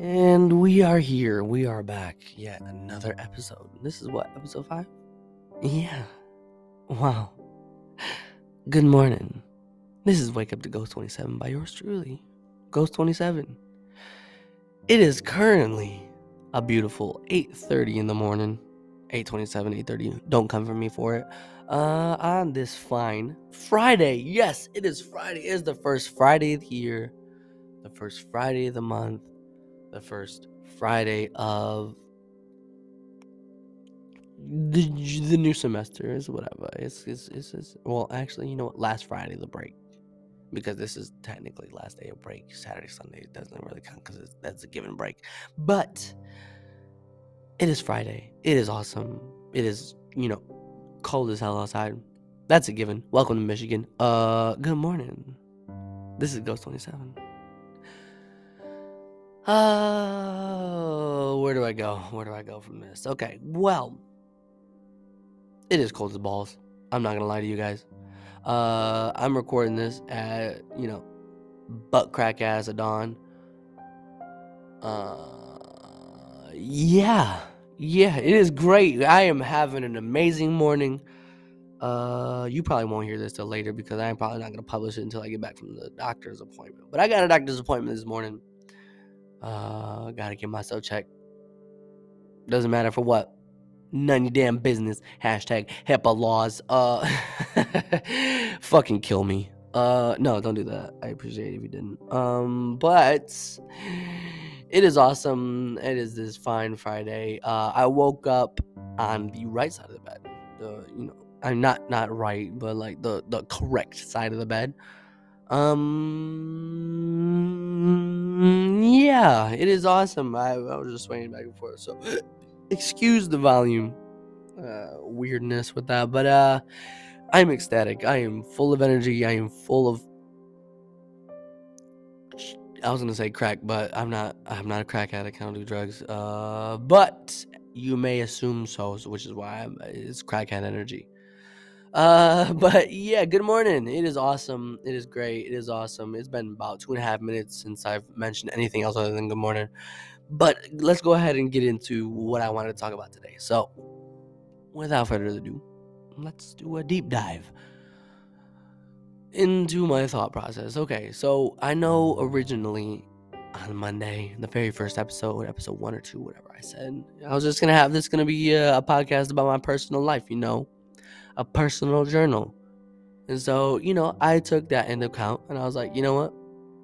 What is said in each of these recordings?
And we are here. We are back. Yet another episode. This is what, episode five? Yeah. Wow. Good morning. This is Wake Up to Ghost 27 by yours truly, Ghost 27. It is currently a beautiful 8:30 in the morning. 8:27, 8:30. Don't come for me for it. Uh, on this fine Friday. Yes, it is Friday. It is the first Friday of the year, the first Friday of the month, the first Friday of the, the new semester is whatever. It's, it's, it's, it's well, actually, you know what? Last Friday the break because this is technically last day of break. Saturday, Sunday doesn't really count because that's a given break. But it is Friday. It is awesome. It is you know cold as hell outside. That's a given. Welcome to Michigan. Uh, good morning. This is Ghost Twenty Seven. Uh, where do I go? Where do I go from this? Okay, well, it is cold as balls. I'm not gonna lie to you guys. Uh, I'm recording this at you know, butt crack ass at dawn. Uh, yeah, yeah, it is great. I am having an amazing morning. Uh, you probably won't hear this till later because I'm probably not gonna publish it until I get back from the doctor's appointment. But I got a doctor's appointment this morning. Uh, gotta get myself checked. Doesn't matter for what none your damn business. Hashtag HIPAA laws. Uh, fucking kill me. Uh, no, don't do that. I appreciate it if you didn't. Um, but it is awesome. It is this fine Friday. Uh, I woke up on the right side of the bed. The you know, I'm not not right, but like the the correct side of the bed. Um, yeah, it is awesome. I, I was just swaying back and forth. So excuse the volume uh, weirdness with that, but uh, I'm ecstatic. I am full of energy. I am full of. I was gonna say crack, but I'm not. I'm not a crack addict. I don't do drugs. Uh, but you may assume so, which is why I'm, it's crackhead energy. Uh, but yeah, good morning. It is awesome. It is great. It is awesome. It's been about two and a half minutes since I've mentioned anything else other than good morning. But let's go ahead and get into what I wanted to talk about today. So, without further ado, let's do a deep dive into my thought process. Okay, so I know originally on Monday, the very first episode, episode one or two, whatever I said, I was just gonna have this gonna be a, a podcast about my personal life, you know, a personal journal. And so, you know, I took that into account and I was like, you know what?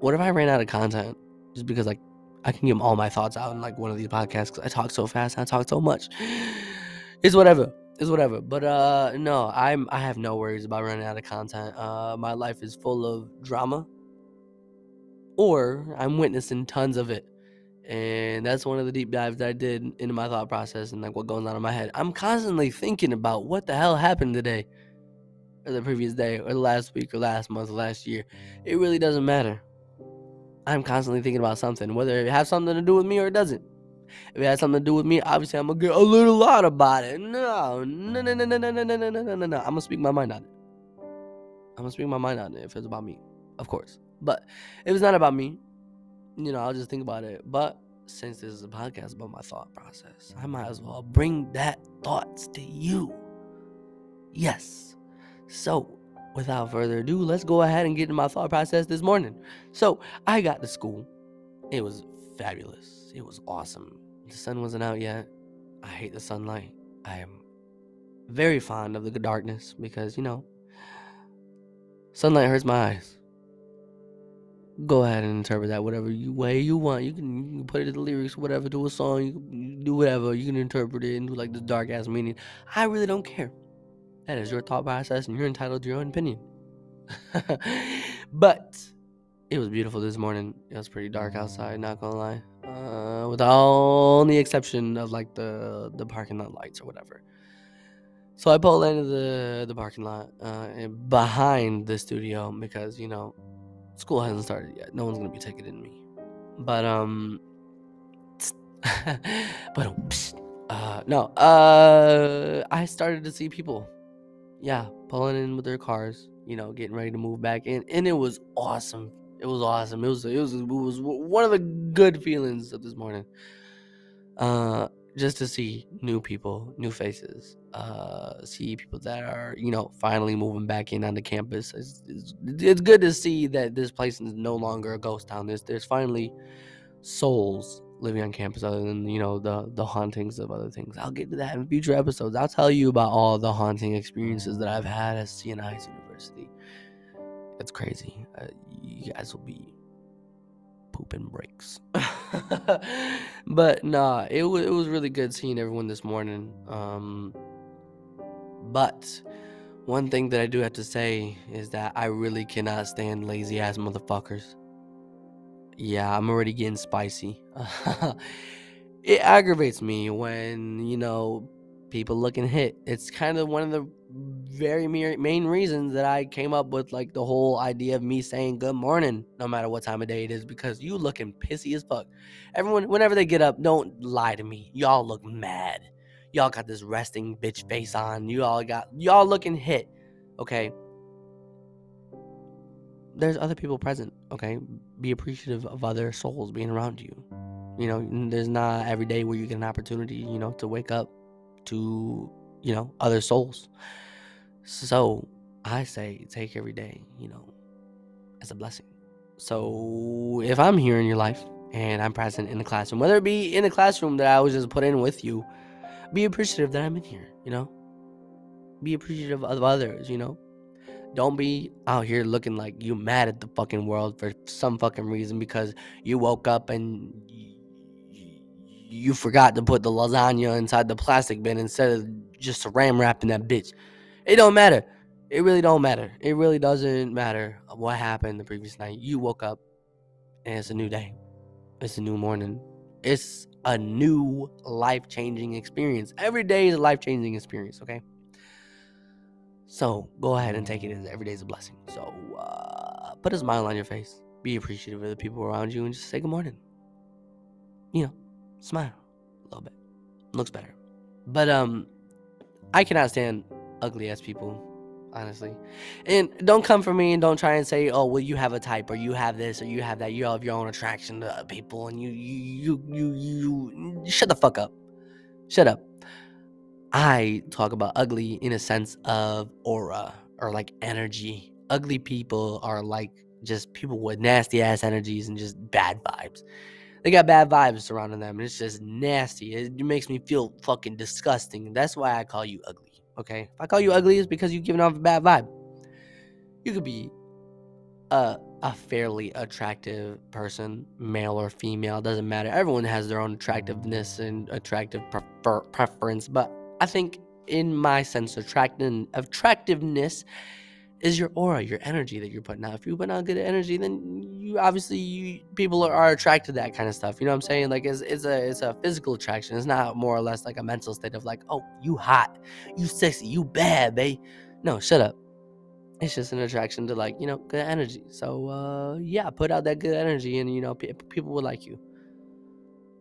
What if I ran out of content? Just because like I can give all my thoughts out in like one of these podcasts because I talk so fast, I talk so much. It's whatever. It's whatever. But uh no, I'm I have no worries about running out of content. Uh my life is full of drama. Or I'm witnessing tons of it. And that's one of the deep dives that I did into my thought process and like what goes on in my head. I'm constantly thinking about what the hell happened today, or the previous day, or the last week, or last month, or last year. It really doesn't matter. I'm constantly thinking about something, whether it has something to do with me or it doesn't. If it has something to do with me, obviously I'm gonna get a little loud about it. No, no, no, no, no, no, no, no, no, no, no, no. I'm gonna speak my mind on it. I'm gonna speak my mind on it if it's about me, of course. But if it's not about me, you know, I'll just think about it. But since this is a podcast about my thought process, I might as well bring that thoughts to you. Yes. So without further ado, let's go ahead and get into my thought process this morning. So I got to school. It was fabulous. It was awesome. The sun wasn't out yet. I hate the sunlight. I am very fond of the darkness because, you know, sunlight hurts my eyes. Go ahead and interpret that whatever you way you want. You can, you can put it in the lyrics, whatever, do a song, you can do whatever. You can interpret it into like the dark ass meaning. I really don't care. That is your thought process, and you're entitled to your own opinion. but it was beautiful this morning. It was pretty dark outside, not gonna lie. Uh, with the exception of like the the parking lot lights or whatever. So I pulled into the the parking lot uh, behind the studio because you know school hasn't started yet. No one's gonna be ticketing me. But um, but um, uh, no. Uh, I started to see people yeah, pulling in with their cars, you know, getting ready to move back in, and it was awesome. It was awesome. It was it was it was one of the good feelings of this morning. Uh, just to see new people, new faces, uh, see people that are, you know, finally moving back in on the campus. It's, it's, it's, good to see that this place is no longer a ghost town. There's, there's finally souls living on campus other than, you know, the, the hauntings of other things. I'll get to that in future episodes. I'll tell you about all the haunting experiences that I've had at Siena Heights University. It's crazy. Uh, you guys will be pooping breaks. but nah, it was it was really good seeing everyone this morning. Um, but one thing that I do have to say is that I really cannot stand lazy ass motherfuckers. Yeah, I'm already getting spicy. it aggravates me when you know people looking hit. It's kind of one of the very main reasons that I came up with like the whole idea of me saying good morning no matter what time of day it is because you looking pissy as fuck. Everyone, whenever they get up, don't lie to me. Y'all look mad. Y'all got this resting bitch face on. You all got y'all looking hit. Okay. There's other people present. Okay. Be appreciative of other souls being around you. You know, there's not every day where you get an opportunity, you know, to wake up to you know, other souls. So I say take every day, you know, as a blessing. So if I'm here in your life and I'm present in the classroom, whether it be in the classroom that I was just put in with you, be appreciative that I'm in here, you know? Be appreciative of others, you know? Don't be out here looking like you mad at the fucking world for some fucking reason because you woke up and you forgot to put the lasagna inside the plastic bin instead of just ram wrapping that bitch. It don't matter. It really don't matter. It really doesn't matter what happened the previous night. You woke up and it's a new day. It's a new morning. It's a new life changing experience. Every day is a life changing experience, okay? So go ahead and take it as every day is a blessing. So uh, put a smile on your face. Be appreciative of the people around you and just say good morning. You know, smile a little bit. Looks better. But um I cannot stand ugly ass people, honestly. And don't come for me and don't try and say, "Oh, well, you have a type, or you have this, or you have that. You have your own attraction to people, and you, you, you, you, you." Shut the fuck up. Shut up. I talk about ugly in a sense of aura or like energy. Ugly people are like just people with nasty ass energies and just bad vibes. They got bad vibes surrounding them, and it's just nasty. It makes me feel fucking disgusting. That's why I call you ugly. Okay, if I call you ugly, it's because you're giving off a bad vibe. You could be a a fairly attractive person, male or female, doesn't matter. Everyone has their own attractiveness and attractive prefer- preference, but I think in my sense, attractive attractiveness is your aura, your energy that you're putting out. If you put out good energy, then you obviously you, people are, are, attracted to that kind of stuff. You know what I'm saying? Like it's, it's a it's a physical attraction. It's not more or less like a mental state of like, oh, you hot, you sexy, you bad, babe. No, shut up. It's just an attraction to like you know good energy. So uh, yeah, put out that good energy, and you know p- people will like you.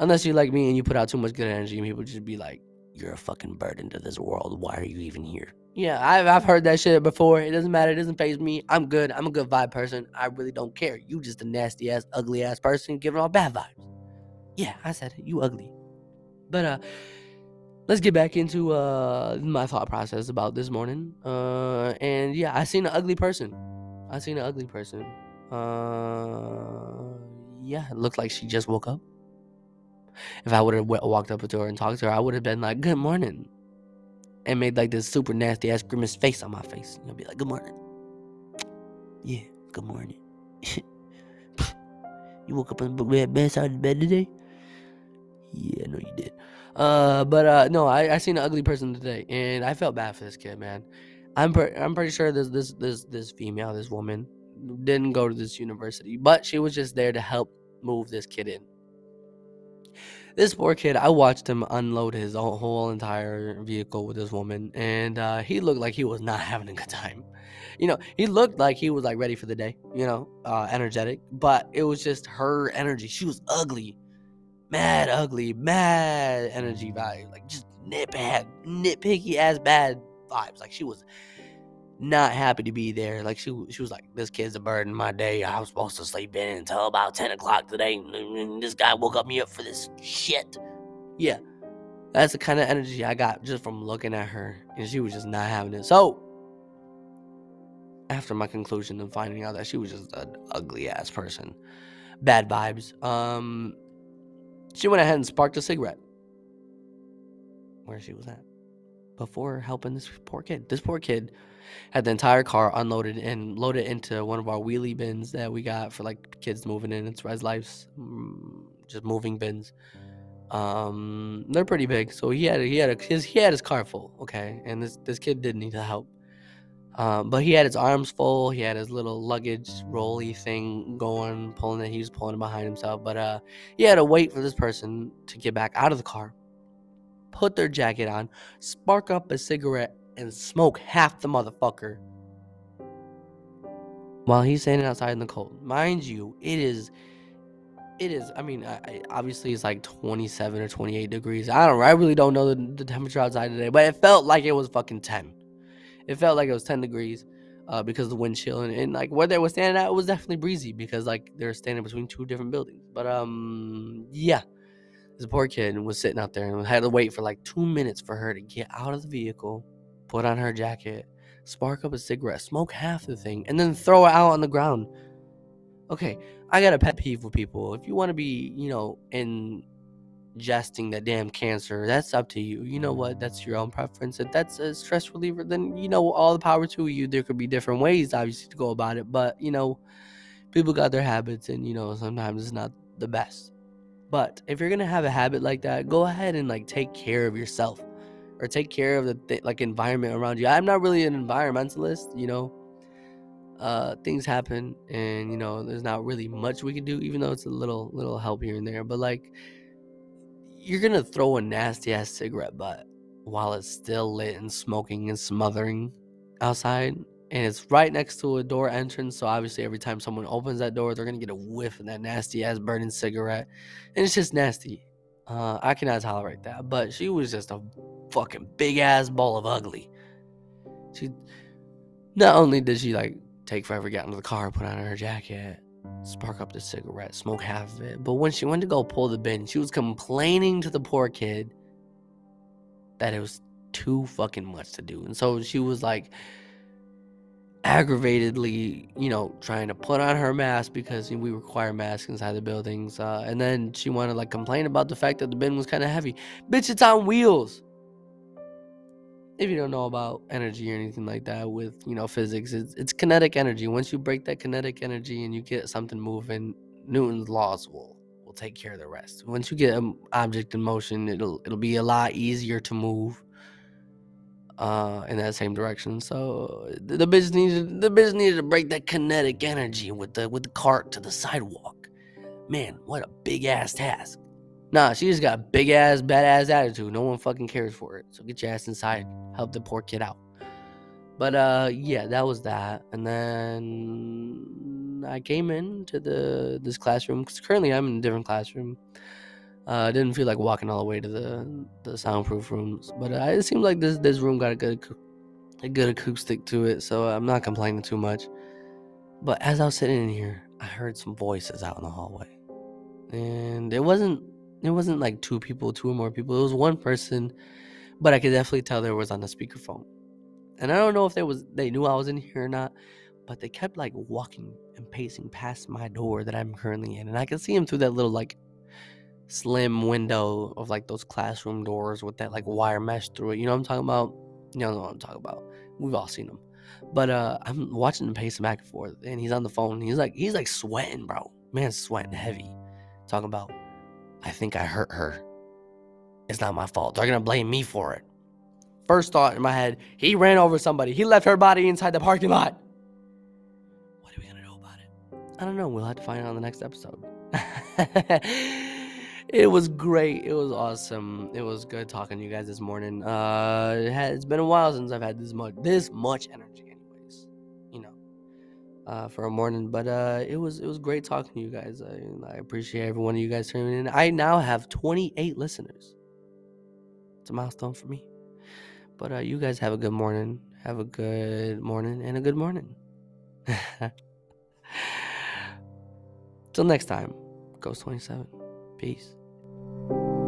Unless you like me and you put out too much good energy, and people just be like, you're a fucking burden to this world. Why are you even here? Yeah, I've, I've heard that shit before. It doesn't matter. It doesn't phase me. I'm good. I'm a good vibe person. I really don't care. You just a nasty ass, ugly ass person giving all bad vibes. Yeah, I said it. You ugly. But uh, let's get back into uh my thought process about this morning. Uh, and yeah, I seen an ugly person. I seen an ugly person. Uh, yeah, it looked like she just woke up. If I would have walked up to her and talked to her, I would have been like, "Good morning." and made like this super nasty ass grimace face on my face. You'll be like, "Good morning." Yeah, good morning. you woke up in the bed side of bed today? Yeah, no, you did. Uh, but uh, no, I I seen an ugly person today, and I felt bad for this kid, man. I'm I'm pretty sure this this this this female, this woman, didn't go to this university, but she was just there to help move this kid in this poor kid, I watched him unload his whole entire vehicle with this woman, and uh, he looked like he was not having a good time. You know, he looked like he was like ready for the day, you know, uh, energetic, but it was just her energy. She was ugly, mad ugly, mad energy vibe, like just nit bad, nitpicky ass bad vibes. Like she was not happy to be there. Like she she was like, "This kid's a burden my day. I was supposed to sleep in until about ten o'clock today. This guy woke up me up for this shit." Yeah, that's the kind of energy I got just from looking at her, and she was just not having it. So, after my conclusion and finding out that she was just an ugly ass person, bad vibes, um, she went ahead and sparked a cigarette where she was at before helping this poor kid. This poor kid had the entire car unloaded and loaded into one of our wheelie bins that we got for like kids moving in. It's Res Life's mm, just moving bins. Um, they're pretty big, so he had he had a, his he had his car full, okay, and this this kid didn't need the help. Um, but he had his arms full. He had his little luggage rolly thing going, pulling it. He was pulling it behind himself. But uh, he had to wait for this person to get back out of the car, put their jacket on, spark up a cigarette, and smoke half the motherfucker while he's standing outside in the cold. Mind you, it is, it is. I mean, I, obviously it's like 27 or 28 degrees. I don't. I really don't know the, the temperature outside today, but it felt like it was fucking 10. It felt like it was 10 degrees. Uh, because of the wind chill and, and like where they were standing at it was definitely breezy because like they're standing between two different buildings. But um yeah, this poor kid was sitting out there and had to wait for like two minutes for her to get out of the vehicle, put on her jacket, spark up a cigarette, smoke half the thing, and then throw it out on the ground. Okay, I got a pet peeve with people. If you want to be, you know, ingesting that damn cancer, that's up to you. You know what? That's your own preference. If that's a stress reliever, then you know all the power to you. There could be different ways, obviously, to go about it, but you know, people got their habits, and you know, sometimes it's not the best. But if you're gonna have a habit like that, go ahead and like take care of yourself or take care of the th- like environment around you. I'm not really an environmentalist, you know. Uh, things happen, and you know, there's not really much we can do, even though it's a little little help here and there. But like, you're gonna throw a nasty ass cigarette butt while it's still lit and smoking and smothering outside and it's right next to a door entrance. So obviously, every time someone opens that door, they're gonna get a whiff of that nasty ass burning cigarette, and it's just nasty. Uh, I cannot tolerate that. But she was just a fucking big ass ball of ugly. She not only did she like take forever to get into the car, put on her jacket, spark up the cigarette, smoke half of it, but when she went to go pull the bin, she was complaining to the poor kid that it was too fucking much to do, and so she was like aggravatedly, you know, trying to put on her mask because we require masks inside the buildings. Uh, and then she wanted to like complain about the fact that the bin was kind of heavy. Bitch, it's on wheels. If you don't know about energy or anything like that with, you know, physics, it's, it's kinetic energy. Once you break that kinetic energy and you get something moving, Newton's laws will will take care of the rest. Once you get an object in motion, it'll it'll be a lot easier to move uh, in that same direction. So the, bitch needed the bitch needed to break that kinetic energy with the with the cart to the sidewalk. Man, what a big ass task. Nah, she just got big ass badass attitude. No one fucking cares for it. So get your ass inside. Help the poor kid out. But uh yeah, that was that. And then I came into the this classroom because currently I'm in a different classroom. Uh, I didn't feel like walking all the way to the the soundproof rooms, but uh, it seemed like this this room got a good a good acoustic to it, so I'm not complaining too much. But as I was sitting in here, I heard some voices out in the hallway, and it wasn't it wasn't like two people, two or more people. It was one person, but I could definitely tell there was on the speakerphone. And I don't know if they was they knew I was in here or not, but they kept like walking and pacing past my door that I'm currently in, and I could see them through that little like slim window of like those classroom doors with that like wire mesh through it. You know what I'm talking about? You know what I'm talking about. We've all seen them. But uh I'm watching him pace back and forth and he's on the phone. He's like he's like sweating, bro. Man's sweating heavy. Talking about I think I hurt her. It's not my fault. They're gonna blame me for it. First thought in my head, he ran over somebody. He left her body inside the parking lot. What are we gonna know about it? I don't know. We'll have to find out on the next episode. it was great. It was awesome. It was good talking to you guys this morning. Uh, it has, been a while since I've had this much this much energy, anyways. You know, uh, for a morning. But uh, it was it was great talking to you guys. I, I appreciate every one of you guys tuning in. I now have 28 listeners. It's a milestone for me. But uh, you guys have a good morning. Have a good morning and a good morning. Till next time, Ghost 27. Peace. Thank you.